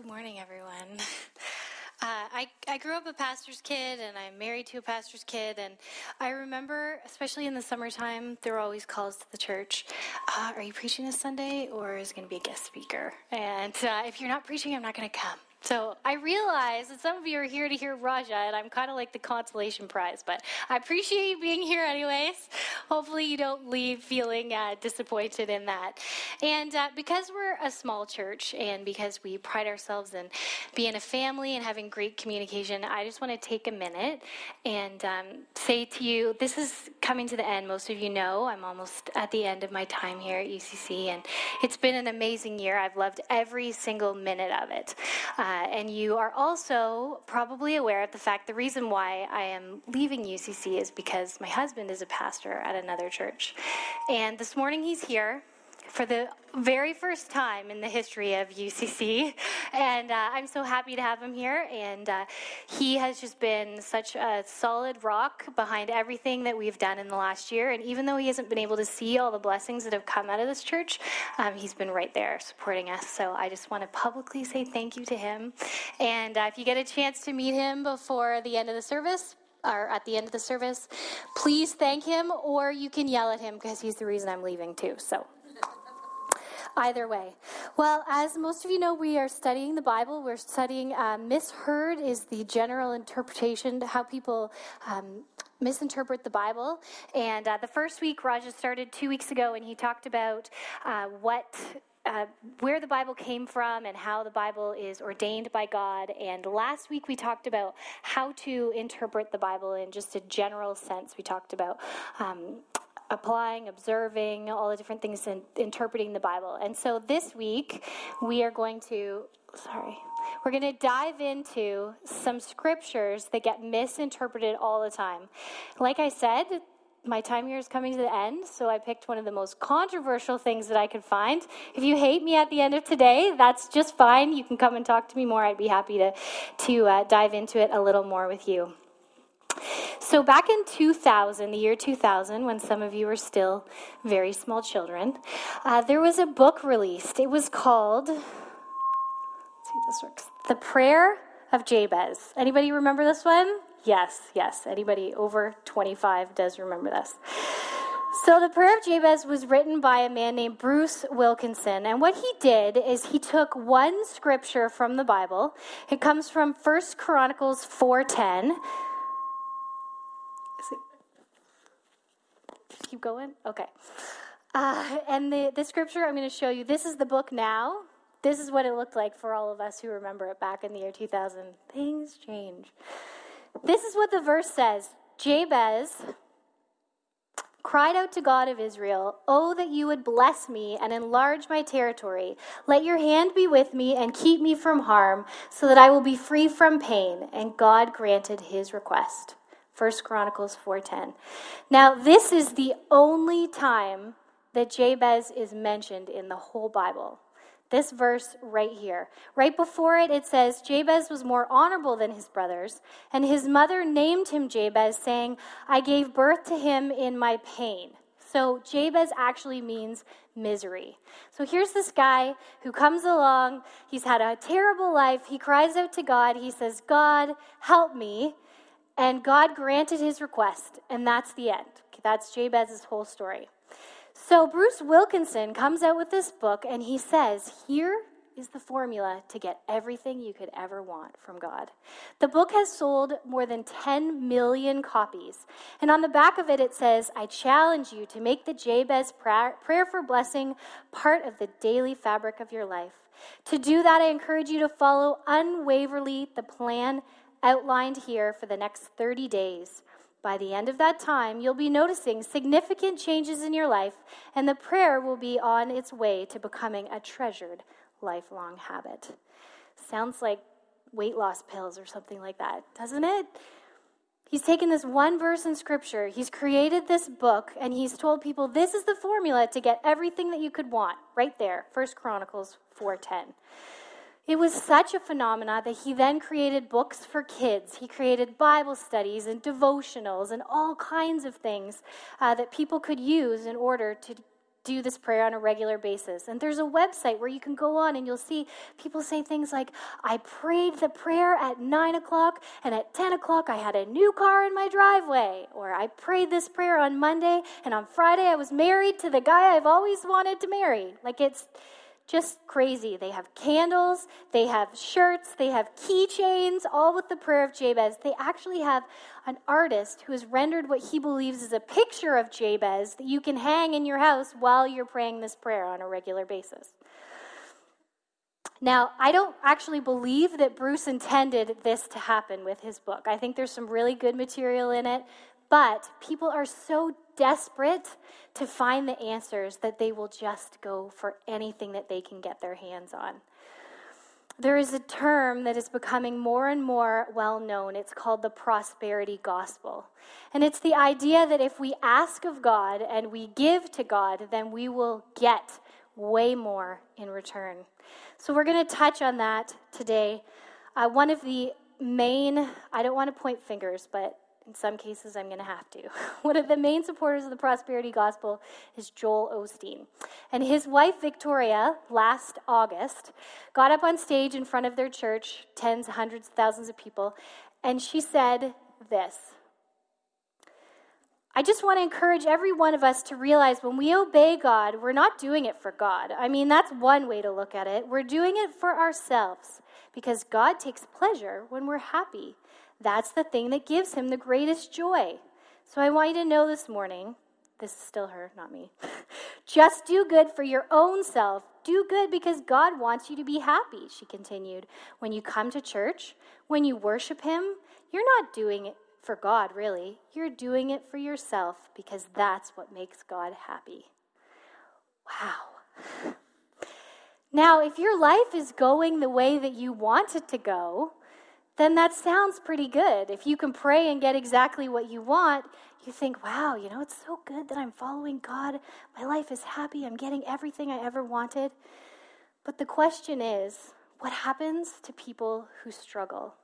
Good morning, everyone. Uh, I, I grew up a pastor's kid and I'm married to a pastor's kid. And I remember, especially in the summertime, there were always calls to the church uh, Are you preaching this Sunday or is it going to be a guest speaker? And uh, if you're not preaching, I'm not going to come. So I realize that some of you are here to hear Raja, and I'm kind of like the consolation prize, but I appreciate you being here anyways. Hopefully, you don't leave feeling uh, disappointed in that. And uh, because we're a small church and because we pride ourselves in being a family and having great communication, I just want to take a minute and um, say to you this is coming to the end. Most of you know I'm almost at the end of my time here at UCC, and it's been an amazing year. I've loved every single minute of it. Uh, Uh, and you are also probably aware of the fact the reason why I am leaving UCC is because my husband is a pastor at another church. And this morning he's here for the very first time in the history of UCC. And uh, I'm so happy to have him here. And uh, he has just been such a solid rock behind everything that we've done in the last year. And even though he hasn't been able to see all the blessings that have come out of this church, um, he's been right there supporting us. So I just want to publicly say thank you to him. And uh, if you get a chance to meet him before the end of the service, or at the end of the service, please thank him, or you can yell at him because he's the reason I'm leaving too. So either way. Well, as most of you know, we are studying the Bible. We're studying uh, misheard is the general interpretation, how people um, misinterpret the Bible. And uh, the first week, Raja started two weeks ago, and he talked about uh, what. Uh, where the Bible came from and how the Bible is ordained by God. And last week we talked about how to interpret the Bible in just a general sense. We talked about um, applying, observing, all the different things, and interpreting the Bible. And so this week, we are going to, sorry, we're going to dive into some scriptures that get misinterpreted all the time. Like I said, my time here is coming to the end, so I picked one of the most controversial things that I could find. If you hate me at the end of today, that's just fine. You can come and talk to me more. I'd be happy to, to uh, dive into it a little more with you. So, back in 2000, the year 2000, when some of you were still very small children, uh, there was a book released. It was called, see if this works, The Prayer of Jabez. Anybody remember this one? Yes, yes. Anybody over 25 does remember this. So, the prayer of Jabez was written by a man named Bruce Wilkinson. And what he did is he took one scripture from the Bible. It comes from First Chronicles 4:10. Keep going? Okay. Uh, and the, the scripture I'm going to show you, this is the book now. This is what it looked like for all of us who remember it back in the year 2000. Things change. This is what the verse says Jabez cried out to God of Israel, Oh, that you would bless me and enlarge my territory. Let your hand be with me and keep me from harm, so that I will be free from pain. And God granted his request. 1 Chronicles 4:10. Now, this is the only time that Jabez is mentioned in the whole Bible. This verse right here. Right before it, it says, Jabez was more honorable than his brothers, and his mother named him Jabez, saying, I gave birth to him in my pain. So Jabez actually means misery. So here's this guy who comes along. He's had a terrible life. He cries out to God. He says, God, help me. And God granted his request, and that's the end. That's Jabez's whole story. So Bruce Wilkinson comes out with this book, and he says, Here is the formula to get everything you could ever want from God. The book has sold more than 10 million copies. And on the back of it, it says, I challenge you to make the Jabez prayer for blessing part of the daily fabric of your life. To do that, I encourage you to follow unwaveringly the plan outlined here for the next 30 days. By the end of that time, you'll be noticing significant changes in your life, and the prayer will be on its way to becoming a treasured lifelong habit. Sounds like weight loss pills or something like that, doesn't it? He's taken this one verse in scripture, he's created this book, and he's told people this is the formula to get everything that you could want right there. First Chronicles 4:10. It was such a phenomenon that he then created books for kids. He created Bible studies and devotionals and all kinds of things uh, that people could use in order to do this prayer on a regular basis. And there's a website where you can go on and you'll see people say things like, I prayed the prayer at 9 o'clock, and at 10 o'clock I had a new car in my driveway. Or I prayed this prayer on Monday, and on Friday I was married to the guy I've always wanted to marry. Like it's just crazy. They have candles, they have shirts, they have keychains, all with the prayer of Jabez. They actually have an artist who has rendered what he believes is a picture of Jabez that you can hang in your house while you're praying this prayer on a regular basis. Now, I don't actually believe that Bruce intended this to happen with his book. I think there's some really good material in it, but people are so desperate to find the answers that they will just go for anything that they can get their hands on. There is a term that is becoming more and more well known. It's called the prosperity gospel. And it's the idea that if we ask of God and we give to God, then we will get way more in return. So we're going to touch on that today. Uh, one of the main, I don't want to point fingers, but in some cases, I'm going to have to. One of the main supporters of the prosperity gospel is Joel Osteen. And his wife, Victoria, last August, got up on stage in front of their church, tens, hundreds, thousands of people, and she said this I just want to encourage every one of us to realize when we obey God, we're not doing it for God. I mean, that's one way to look at it. We're doing it for ourselves because God takes pleasure when we're happy. That's the thing that gives him the greatest joy. So I want you to know this morning this is still her, not me. Just do good for your own self. Do good because God wants you to be happy, she continued. When you come to church, when you worship Him, you're not doing it for God, really. You're doing it for yourself because that's what makes God happy. Wow. Now, if your life is going the way that you want it to go, then that sounds pretty good. If you can pray and get exactly what you want, you think, wow, you know, it's so good that I'm following God. My life is happy. I'm getting everything I ever wanted. But the question is, what happens to people who struggle?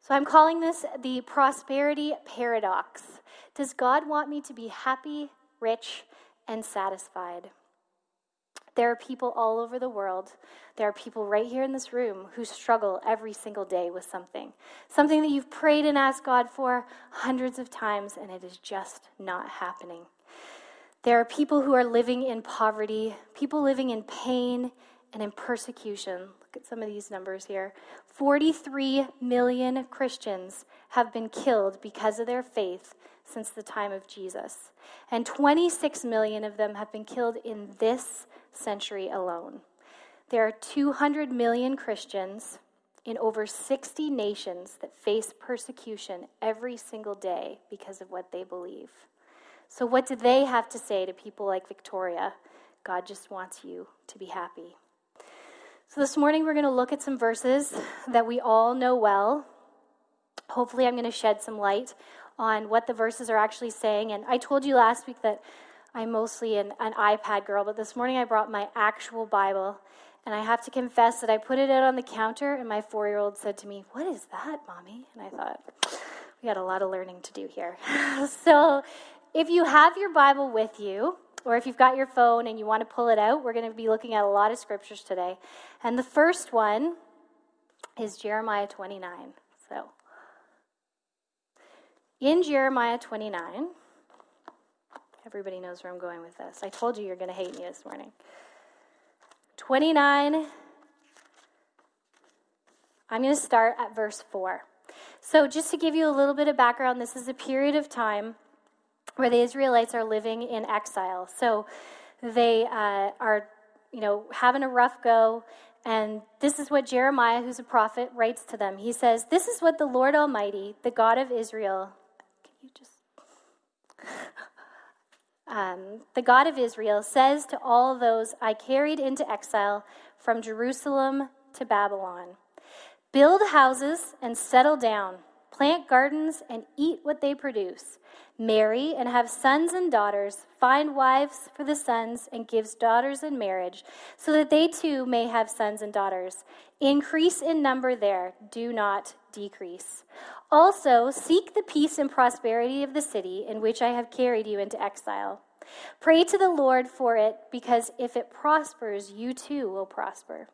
So I'm calling this the prosperity paradox. Does God want me to be happy, rich, and satisfied? There are people all over the world. There are people right here in this room who struggle every single day with something. Something that you've prayed and asked God for hundreds of times, and it is just not happening. There are people who are living in poverty, people living in pain and in persecution. At some of these numbers here 43 million Christians have been killed because of their faith since the time of Jesus. And 26 million of them have been killed in this century alone. There are 200 million Christians in over 60 nations that face persecution every single day because of what they believe. So, what do they have to say to people like Victoria? God just wants you to be happy. So, this morning we're going to look at some verses that we all know well. Hopefully, I'm going to shed some light on what the verses are actually saying. And I told you last week that I'm mostly an, an iPad girl, but this morning I brought my actual Bible. And I have to confess that I put it out on the counter, and my four year old said to me, What is that, mommy? And I thought, We got a lot of learning to do here. so if you have your Bible with you, or if you've got your phone and you want to pull it out, we're going to be looking at a lot of scriptures today. And the first one is Jeremiah 29. So, in Jeremiah 29, Everybody knows where I'm going with this. I told you you're going to hate me this morning. 29. I'm going to start at verse 4. So, just to give you a little bit of background, this is a period of time where the Israelites are living in exile. So, they uh, are, you know, having a rough go. And this is what Jeremiah, who's a prophet, writes to them. He says, This is what the Lord Almighty, the God of Israel, can you just um, the God of Israel, says to all those I carried into exile from Jerusalem to Babylon Build houses and settle down, plant gardens and eat what they produce. Marry and have sons and daughters, find wives for the sons and gives daughters in marriage, so that they too may have sons and daughters. Increase in number there, do not decrease. Also, seek the peace and prosperity of the city in which I have carried you into exile. Pray to the Lord for it, because if it prospers, you too will prosper.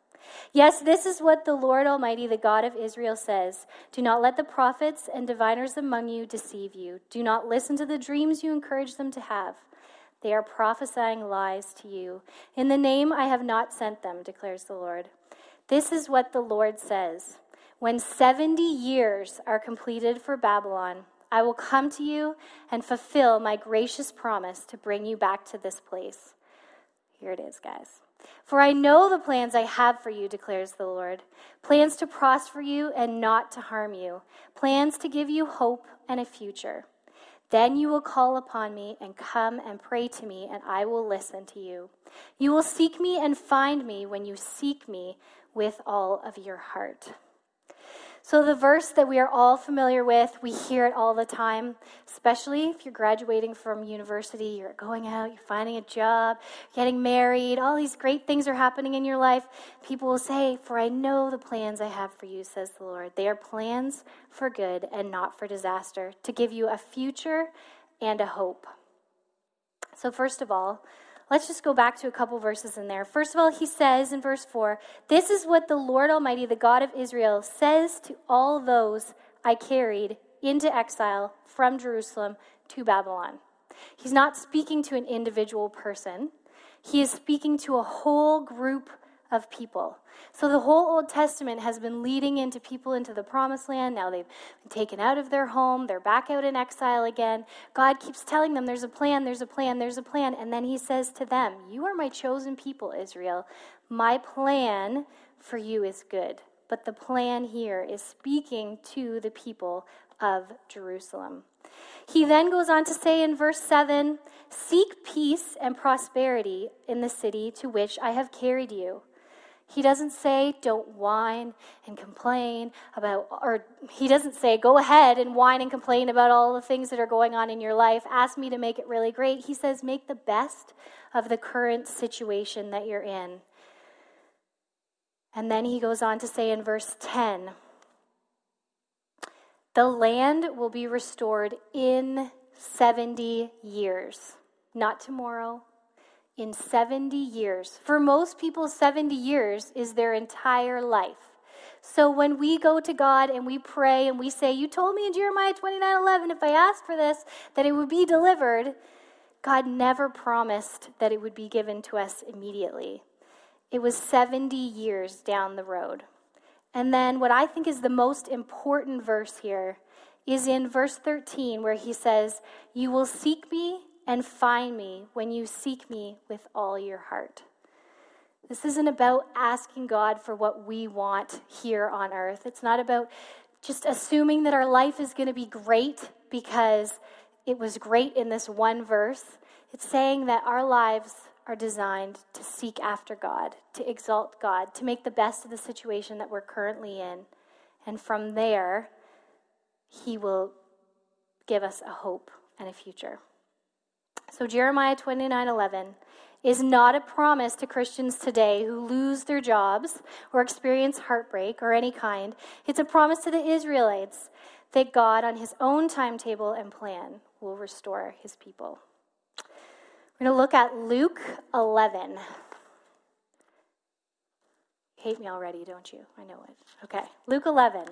Yes, this is what the Lord Almighty, the God of Israel, says Do not let the prophets and diviners among you deceive you. Do not listen to the dreams you encourage them to have. They are prophesying lies to you. In the name I have not sent them, declares the Lord. This is what the Lord says When 70 years are completed for Babylon, I will come to you and fulfill my gracious promise to bring you back to this place. Here it is, guys. For I know the plans I have for you, declares the Lord plans to prosper you and not to harm you, plans to give you hope and a future. Then you will call upon me and come and pray to me, and I will listen to you. You will seek me and find me when you seek me with all of your heart. So, the verse that we are all familiar with, we hear it all the time, especially if you're graduating from university, you're going out, you're finding a job, getting married, all these great things are happening in your life. People will say, For I know the plans I have for you, says the Lord. They are plans for good and not for disaster, to give you a future and a hope. So, first of all, Let's just go back to a couple verses in there. First of all, he says in verse 4 This is what the Lord Almighty, the God of Israel, says to all those I carried into exile from Jerusalem to Babylon. He's not speaking to an individual person, he is speaking to a whole group of people. So the whole Old Testament has been leading into people into the promised land. Now they've been taken out of their home, they're back out in exile again. God keeps telling them there's a plan, there's a plan, there's a plan. And then he says to them, You are my chosen people, Israel. My plan for you is good. But the plan here is speaking to the people of Jerusalem. He then goes on to say in verse 7 Seek peace and prosperity in the city to which I have carried you. He doesn't say, don't whine and complain about, or he doesn't say, go ahead and whine and complain about all the things that are going on in your life. Ask me to make it really great. He says, make the best of the current situation that you're in. And then he goes on to say in verse 10 the land will be restored in 70 years, not tomorrow, in 70 years. For most people, 70 years is their entire life. So when we go to God and we pray and we say, You told me in Jeremiah 29 11, if I asked for this, that it would be delivered, God never promised that it would be given to us immediately. It was 70 years down the road. And then what I think is the most important verse here is in verse 13, where he says, You will seek me and find me when you seek me with all your heart. This isn't about asking God for what we want here on earth. It's not about just assuming that our life is going to be great because it was great in this one verse. It's saying that our lives are designed to seek after God, to exalt God, to make the best of the situation that we're currently in. And from there, He will give us a hope and a future. So Jeremiah 29:11 is not a promise to Christians today who lose their jobs or experience heartbreak or any kind. It's a promise to the Israelites that God on his own timetable and plan will restore his people. We're going to look at Luke 11. You hate me already, don't you? I know it. Okay. Luke 11.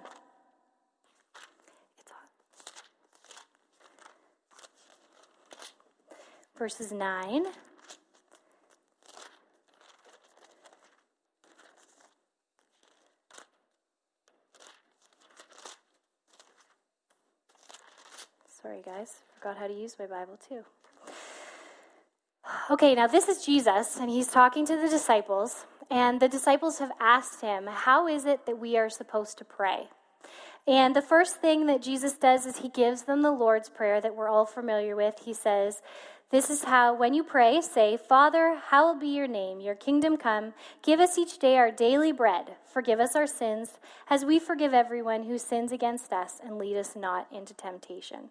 Verses 9. Sorry, guys. Forgot how to use my Bible, too. Okay, now this is Jesus, and he's talking to the disciples. And the disciples have asked him, How is it that we are supposed to pray? And the first thing that Jesus does is he gives them the Lord's Prayer that we're all familiar with. He says, this is how, when you pray, say, Father, hallowed be your name, your kingdom come. Give us each day our daily bread. Forgive us our sins, as we forgive everyone who sins against us, and lead us not into temptation.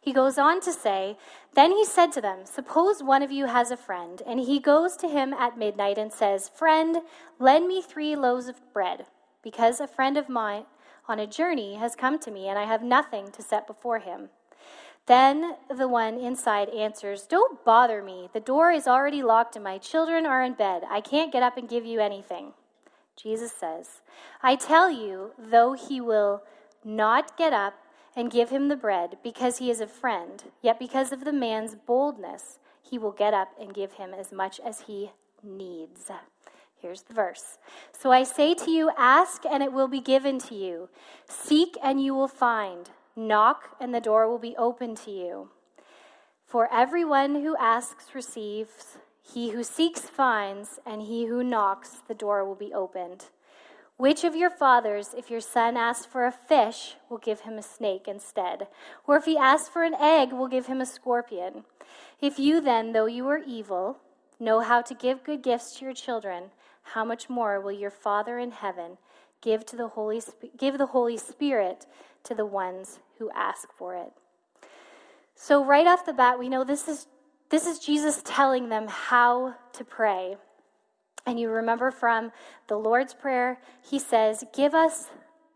He goes on to say, Then he said to them, Suppose one of you has a friend, and he goes to him at midnight and says, Friend, lend me three loaves of bread, because a friend of mine on a journey has come to me, and I have nothing to set before him. Then the one inside answers, Don't bother me. The door is already locked and my children are in bed. I can't get up and give you anything. Jesus says, I tell you, though he will not get up and give him the bread because he is a friend, yet because of the man's boldness, he will get up and give him as much as he needs. Here's the verse. So I say to you, ask and it will be given to you. Seek and you will find. Knock and the door will be open to you. For everyone who asks receives, he who seeks finds, and he who knocks, the door will be opened. Which of your fathers, if your son asks for a fish, will give him a snake instead? Or if he asks for an egg, will give him a scorpion? If you then, though you are evil, know how to give good gifts to your children, how much more will your Father in heaven give to the Holy give the Holy Spirit to the ones who ask for it? So right off the bat, we know this is this is Jesus telling them how to pray. And you remember from the Lord's Prayer, he says, Give us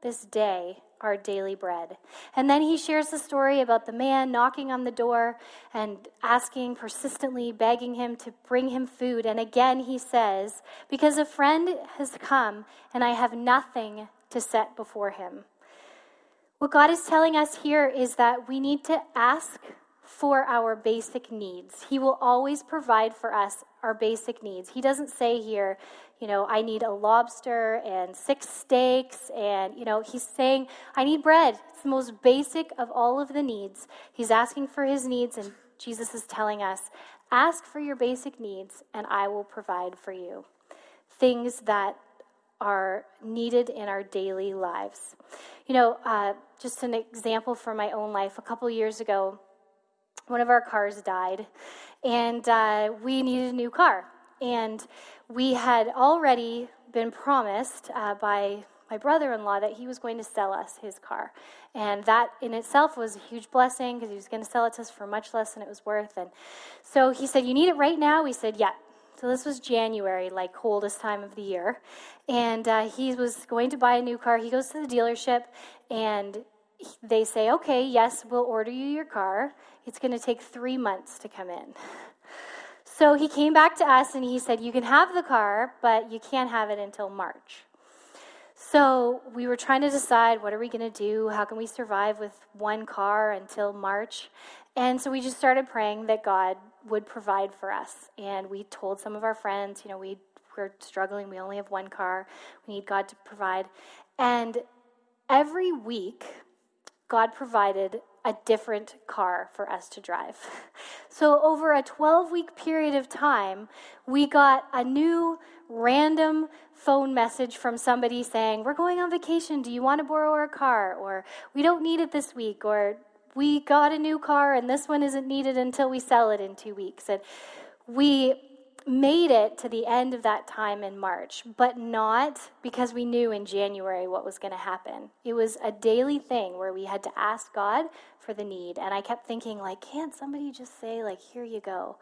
this day our daily bread. And then he shares the story about the man knocking on the door and asking persistently, begging him to bring him food. And again he says, Because a friend has come and I have nothing to set before him. What God is telling us here is that we need to ask for our basic needs. He will always provide for us our basic needs. He doesn't say here, you know, I need a lobster and six steaks, and, you know, he's saying, I need bread. It's the most basic of all of the needs. He's asking for his needs, and Jesus is telling us, ask for your basic needs, and I will provide for you. Things that are needed in our daily lives. You know, uh, just an example from my own life. A couple years ago, one of our cars died, and uh, we needed a new car. And we had already been promised uh, by my brother in law that he was going to sell us his car. And that in itself was a huge blessing because he was going to sell it to us for much less than it was worth. And so he said, You need it right now? We said, Yeah. So this was January, like coldest time of the year. And uh, he was going to buy a new car. He goes to the dealership and they say, Okay, yes, we'll order you your car. It's going to take three months to come in. So he came back to us and he said, You can have the car, but you can't have it until March. So we were trying to decide what are we going to do? How can we survive with one car until March? And so we just started praying that God would provide for us. And we told some of our friends, you know, we, we're struggling. We only have one car. We need God to provide. And every week, God provided a different car for us to drive. So, over a 12 week period of time, we got a new random phone message from somebody saying, We're going on vacation. Do you want to borrow our car? Or we don't need it this week. Or we got a new car and this one isn't needed until we sell it in two weeks. And we made it to the end of that time in March, but not because we knew in January what was going to happen. It was a daily thing where we had to ask God for the need. And I kept thinking, like, can't somebody just say, like, here you go?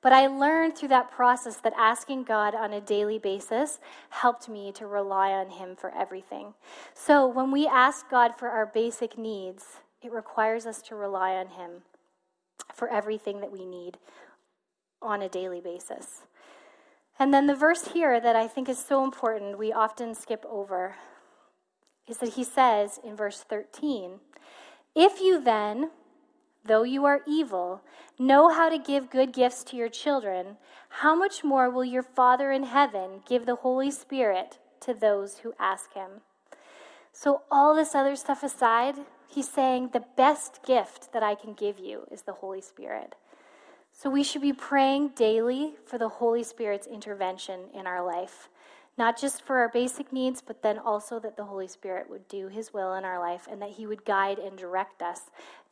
But I learned through that process that asking God on a daily basis helped me to rely on Him for everything. So when we ask God for our basic needs, it requires us to rely on Him for everything that we need on a daily basis. And then the verse here that I think is so important, we often skip over, is that he says in verse 13, If you then, though you are evil, know how to give good gifts to your children, how much more will your Father in heaven give the Holy Spirit to those who ask him? So, all this other stuff aside, he's saying the best gift that I can give you is the Holy Spirit. So we should be praying daily for the Holy Spirit's intervention in our life, not just for our basic needs, but then also that the Holy Spirit would do his will in our life and that he would guide and direct us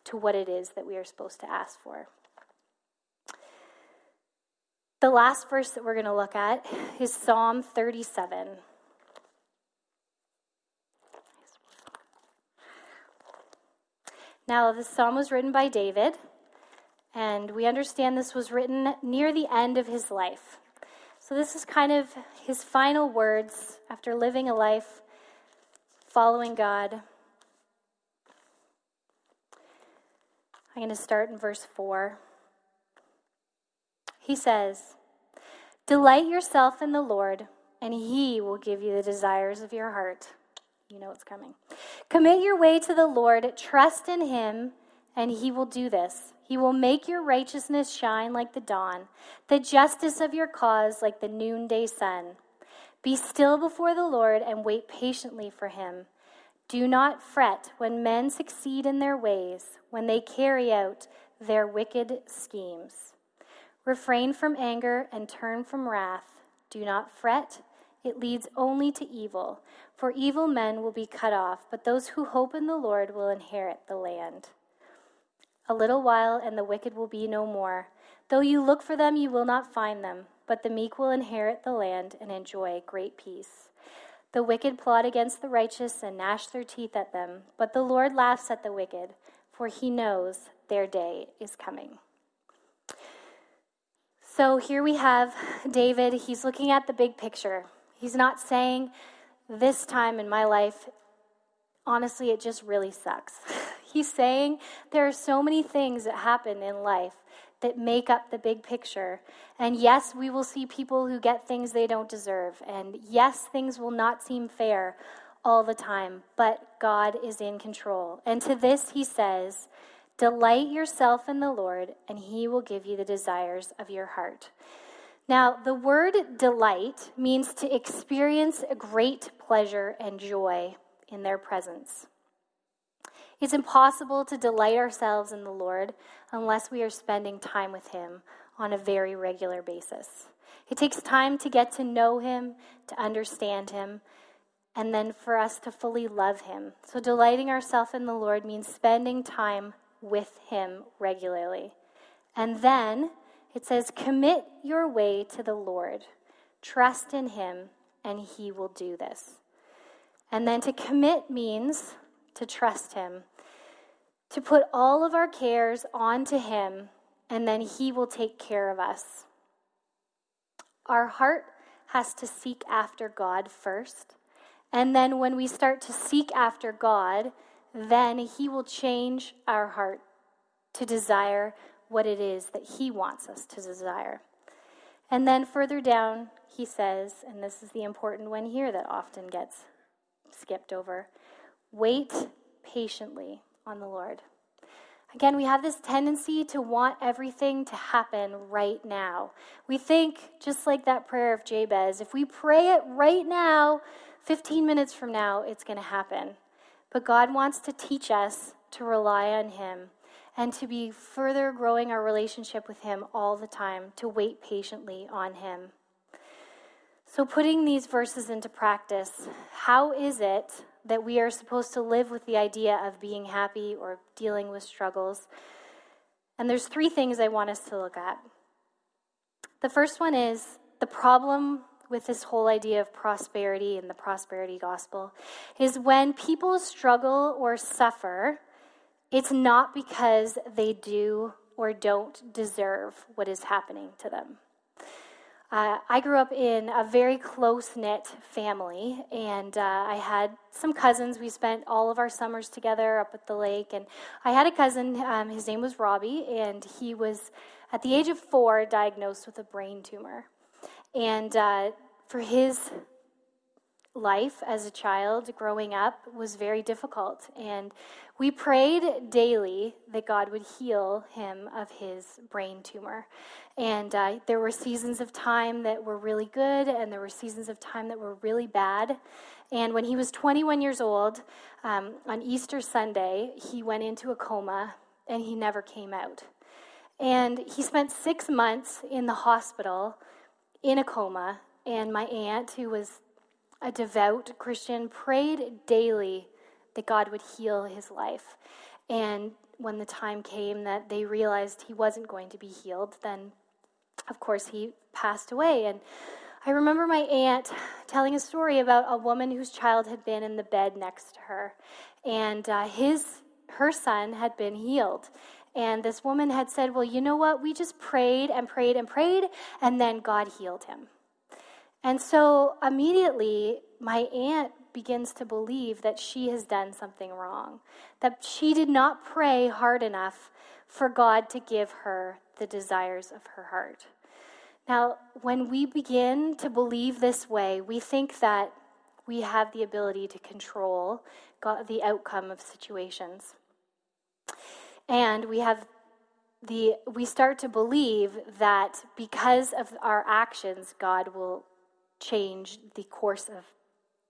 to what it is that we are supposed to ask for. The last verse that we're going to look at is Psalm 37. Now, this psalm was written by David. And we understand this was written near the end of his life. So, this is kind of his final words after living a life following God. I'm going to start in verse 4. He says, Delight yourself in the Lord, and he will give you the desires of your heart. You know what's coming. Commit your way to the Lord, trust in him, and he will do this. He will make your righteousness shine like the dawn, the justice of your cause like the noonday sun. Be still before the Lord and wait patiently for him. Do not fret when men succeed in their ways, when they carry out their wicked schemes. Refrain from anger and turn from wrath. Do not fret, it leads only to evil. For evil men will be cut off, but those who hope in the Lord will inherit the land. A little while, and the wicked will be no more. Though you look for them, you will not find them, but the meek will inherit the land and enjoy great peace. The wicked plot against the righteous and gnash their teeth at them, but the Lord laughs at the wicked, for he knows their day is coming. So here we have David. He's looking at the big picture. He's not saying, This time in my life, honestly, it just really sucks. He's saying there are so many things that happen in life that make up the big picture. And yes, we will see people who get things they don't deserve. And yes, things will not seem fair all the time, but God is in control. And to this, he says, Delight yourself in the Lord, and he will give you the desires of your heart. Now, the word delight means to experience a great pleasure and joy in their presence. It's impossible to delight ourselves in the Lord unless we are spending time with Him on a very regular basis. It takes time to get to know Him, to understand Him, and then for us to fully love Him. So, delighting ourselves in the Lord means spending time with Him regularly. And then it says, Commit your way to the Lord, trust in Him, and He will do this. And then to commit means to trust Him, to put all of our cares onto Him, and then He will take care of us. Our heart has to seek after God first. And then when we start to seek after God, then He will change our heart to desire what it is that He wants us to desire. And then further down, he says, and this is the important one here that often gets skipped over wait patiently on the Lord. Again, we have this tendency to want everything to happen right now. We think, just like that prayer of Jabez, if we pray it right now, 15 minutes from now, it's going to happen. But God wants to teach us to rely on Him and to be further growing our relationship with Him all the time, to wait patiently on Him. So, putting these verses into practice, how is it that we are supposed to live with the idea of being happy or dealing with struggles? And there's three things I want us to look at. The first one is the problem with this whole idea of prosperity and the prosperity gospel is when people struggle or suffer, it's not because they do or don't deserve what is happening to them. Uh, I grew up in a very close knit family, and uh, I had some cousins. We spent all of our summers together up at the lake. And I had a cousin, um, his name was Robbie, and he was, at the age of four, diagnosed with a brain tumor. And uh, for his life as a child growing up was very difficult. And we prayed daily that God would heal him of his brain tumor. And uh, there were seasons of time that were really good, and there were seasons of time that were really bad. And when he was 21 years old, um, on Easter Sunday, he went into a coma and he never came out. And he spent six months in the hospital in a coma. And my aunt, who was a devout Christian, prayed daily that God would heal his life. And when the time came that they realized he wasn't going to be healed, then of course, he passed away. And I remember my aunt telling a story about a woman whose child had been in the bed next to her, and uh, his her son had been healed. And this woman had said, Well, you know what? We just prayed and prayed and prayed, and then God healed him. And so immediately, my aunt begins to believe that she has done something wrong, that she did not pray hard enough for God to give her the desires of her heart. Now, when we begin to believe this way, we think that we have the ability to control God, the outcome of situations. And we have the we start to believe that because of our actions God will change the course of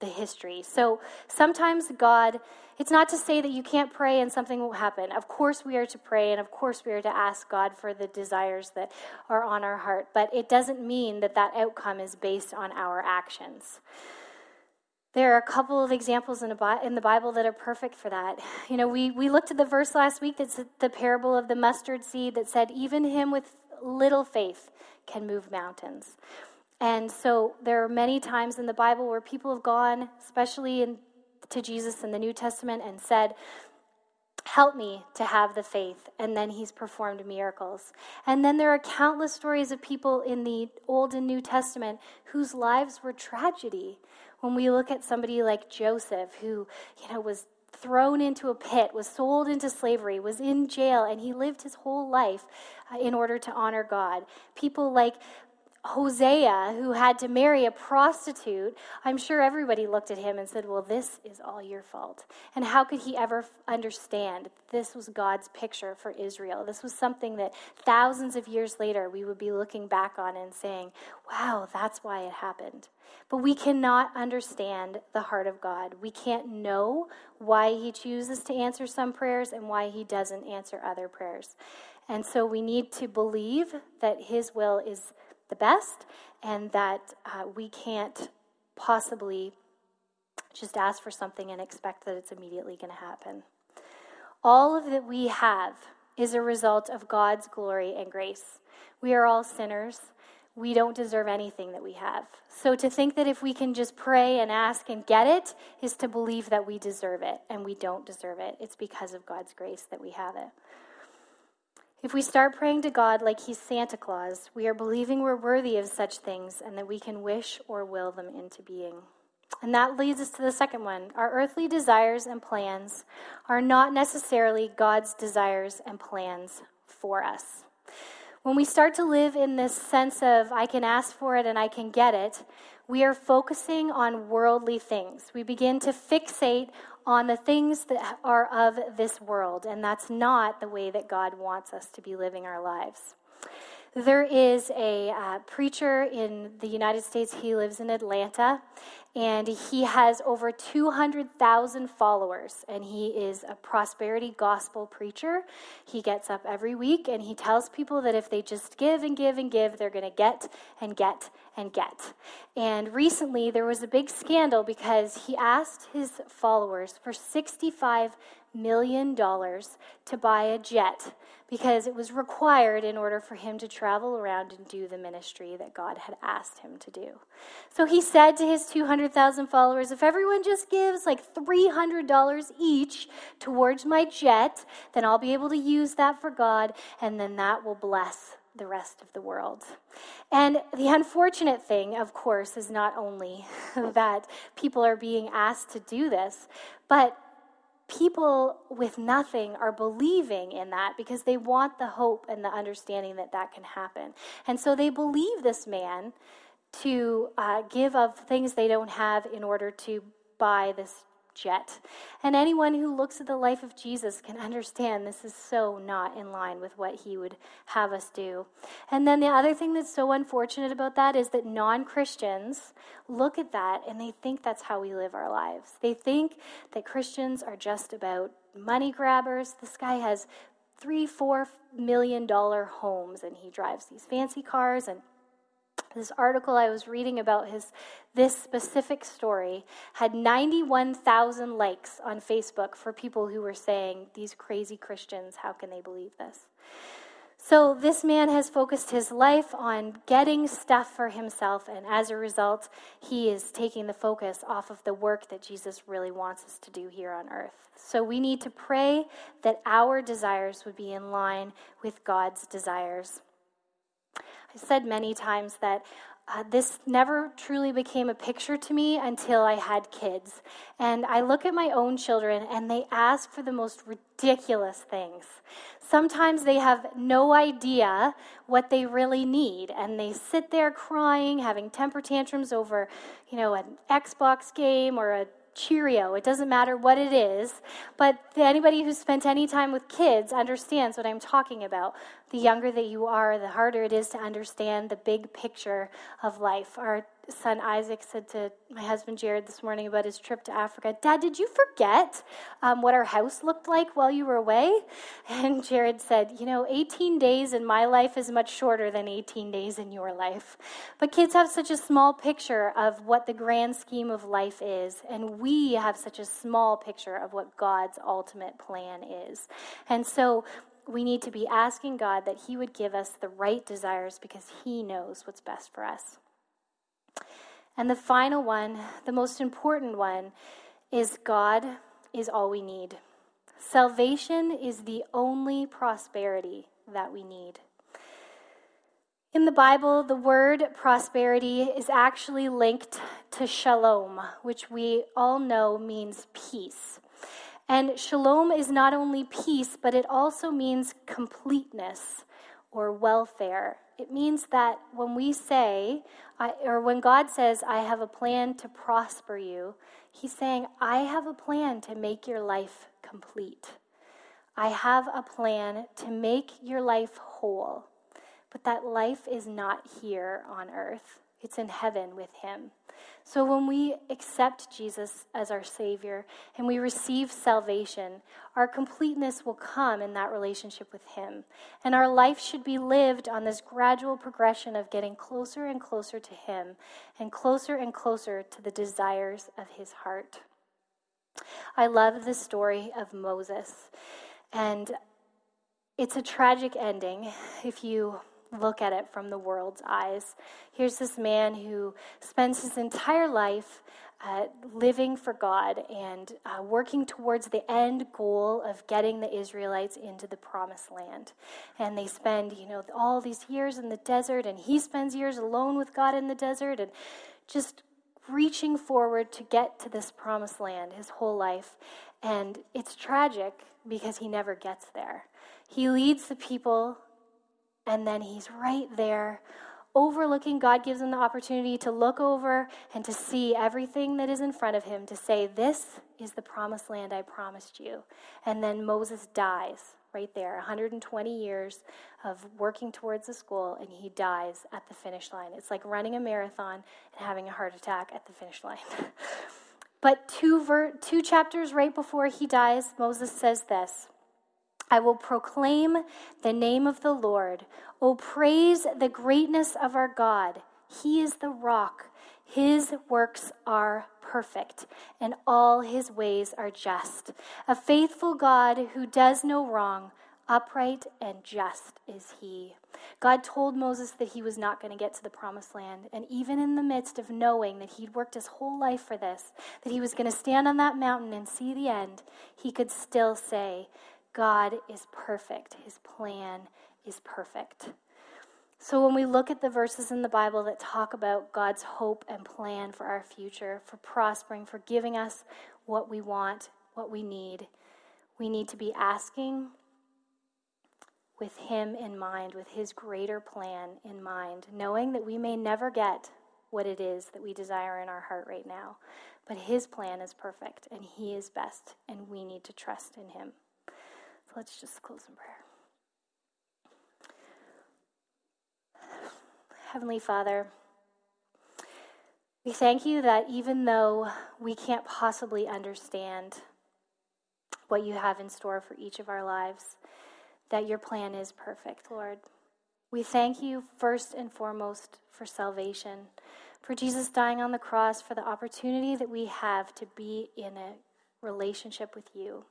the history. So sometimes God, it's not to say that you can't pray and something will happen. Of course, we are to pray and of course, we are to ask God for the desires that are on our heart, but it doesn't mean that that outcome is based on our actions. There are a couple of examples in, the Bible that are perfect for that. You know, we, we looked at the verse last week that's the parable of the mustard seed that said, even him with little faith can move mountains. And so there are many times in the Bible where people have gone, especially in, to Jesus in the New Testament, and said, Help me to have the faith. And then he's performed miracles. And then there are countless stories of people in the Old and New Testament whose lives were tragedy. When we look at somebody like Joseph, who, you know, was thrown into a pit, was sold into slavery, was in jail, and he lived his whole life uh, in order to honor God. People like Hosea, who had to marry a prostitute, I'm sure everybody looked at him and said, Well, this is all your fault. And how could he ever understand this was God's picture for Israel? This was something that thousands of years later we would be looking back on and saying, Wow, that's why it happened. But we cannot understand the heart of God. We can't know why he chooses to answer some prayers and why he doesn't answer other prayers. And so we need to believe that his will is the best and that uh, we can't possibly just ask for something and expect that it's immediately going to happen. All of that we have is a result of God's glory and grace. We are all sinners. We don't deserve anything that we have. So to think that if we can just pray and ask and get it is to believe that we deserve it, and we don't deserve it. It's because of God's grace that we have it. If we start praying to God like He's Santa Claus, we are believing we're worthy of such things and that we can wish or will them into being. And that leads us to the second one. Our earthly desires and plans are not necessarily God's desires and plans for us. When we start to live in this sense of, I can ask for it and I can get it, we are focusing on worldly things. We begin to fixate on the things that are of this world, and that's not the way that God wants us to be living our lives. There is a uh, preacher in the United States. He lives in Atlanta, and he has over 200,000 followers. And he is a prosperity gospel preacher. He gets up every week and he tells people that if they just give and give and give, they're going to get and get and get. And recently, there was a big scandal because he asked his followers for $65 million dollars to buy a jet because it was required in order for him to travel around and do the ministry that God had asked him to do. So he said to his 200,000 followers, If everyone just gives like $300 each towards my jet, then I'll be able to use that for God, and then that will bless the rest of the world. And the unfortunate thing, of course, is not only that people are being asked to do this, but people with nothing are believing in that because they want the hope and the understanding that that can happen. And so they believe this man to uh, give of things they don't have in order to buy this jet. And anyone who looks at the life of Jesus can understand this is so not in line with what he would have us do. And then the other thing that's so unfortunate about that is that non Christians look at that and they think that's how we live our lives. They think that Christians are just about money grabbers. This guy has three, four million dollar homes and he drives these fancy cars and this article I was reading about his this specific story had 91,000 likes on Facebook for people who were saying these crazy Christians, how can they believe this? So this man has focused his life on getting stuff for himself and as a result, he is taking the focus off of the work that Jesus really wants us to do here on earth. So we need to pray that our desires would be in line with God's desires. I said many times that uh, this never truly became a picture to me until I had kids. And I look at my own children and they ask for the most ridiculous things. Sometimes they have no idea what they really need and they sit there crying, having temper tantrums over, you know, an Xbox game or a Cheerio. It doesn't matter what it is. But anybody who's spent any time with kids understands what I'm talking about. The younger that you are, the harder it is to understand the big picture of life. Our son Isaac said to my husband Jared this morning about his trip to Africa, Dad, did you forget um, what our house looked like while you were away? And Jared said, You know, 18 days in my life is much shorter than 18 days in your life. But kids have such a small picture of what the grand scheme of life is, and we have such a small picture of what God's ultimate plan is. And so, we need to be asking God that He would give us the right desires because He knows what's best for us. And the final one, the most important one, is God is all we need. Salvation is the only prosperity that we need. In the Bible, the word prosperity is actually linked to shalom, which we all know means peace. And shalom is not only peace, but it also means completeness or welfare. It means that when we say, or when God says, I have a plan to prosper you, He's saying, I have a plan to make your life complete. I have a plan to make your life whole. But that life is not here on earth, it's in heaven with Him. So when we accept Jesus as our Savior and we receive salvation, our completeness will come in that relationship with Him. And our life should be lived on this gradual progression of getting closer and closer to Him and closer and closer to the desires of His heart. I love the story of Moses. And it's a tragic ending if you look at it from the world's eyes. Here's this man who spends his entire life uh, living for God and uh, working towards the end goal of getting the Israelites into the promised land. And they spend, you know, all these years in the desert, and he spends years alone with God in the desert, and just reaching forward to get to this promised land his whole life. And it's tragic because he never gets there. He leads the people and then he's right there overlooking. God gives him the opportunity to look over and to see everything that is in front of him, to say, This is the promised land I promised you. And then Moses dies right there 120 years of working towards the goal, and he dies at the finish line. It's like running a marathon and having a heart attack at the finish line. but two, ver- two chapters right before he dies, Moses says this. I will proclaim the name of the Lord. Oh, praise the greatness of our God. He is the rock. His works are perfect, and all his ways are just. A faithful God who does no wrong, upright and just is he. God told Moses that he was not going to get to the promised land. And even in the midst of knowing that he'd worked his whole life for this, that he was going to stand on that mountain and see the end, he could still say, God is perfect, His plan is perfect. So, when we look at the verses in the Bible that talk about God's hope and plan for our future, for prospering, for giving us what we want, what we need, we need to be asking with Him in mind, with His greater plan in mind, knowing that we may never get what it is that we desire in our heart right now. But His plan is perfect, and He is best, and we need to trust in Him. Let's just close in prayer. Heavenly Father, we thank you that even though we can't possibly understand what you have in store for each of our lives, that your plan is perfect, Lord. We thank you first and foremost for salvation, for Jesus dying on the cross, for the opportunity that we have to be in a relationship with you.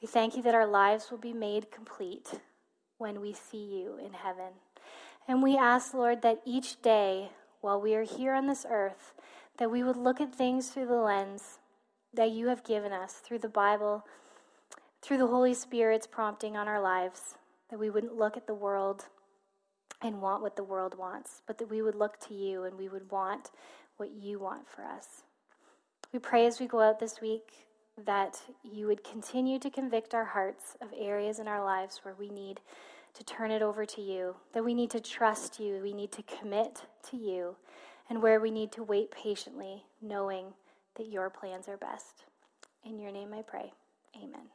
We thank you that our lives will be made complete when we see you in heaven. And we ask, Lord, that each day while we are here on this earth, that we would look at things through the lens that you have given us through the Bible, through the Holy Spirit's prompting on our lives, that we wouldn't look at the world and want what the world wants, but that we would look to you and we would want what you want for us. We pray as we go out this week that you would continue to convict our hearts of areas in our lives where we need to turn it over to you, that we need to trust you, we need to commit to you, and where we need to wait patiently, knowing that your plans are best. In your name I pray. Amen.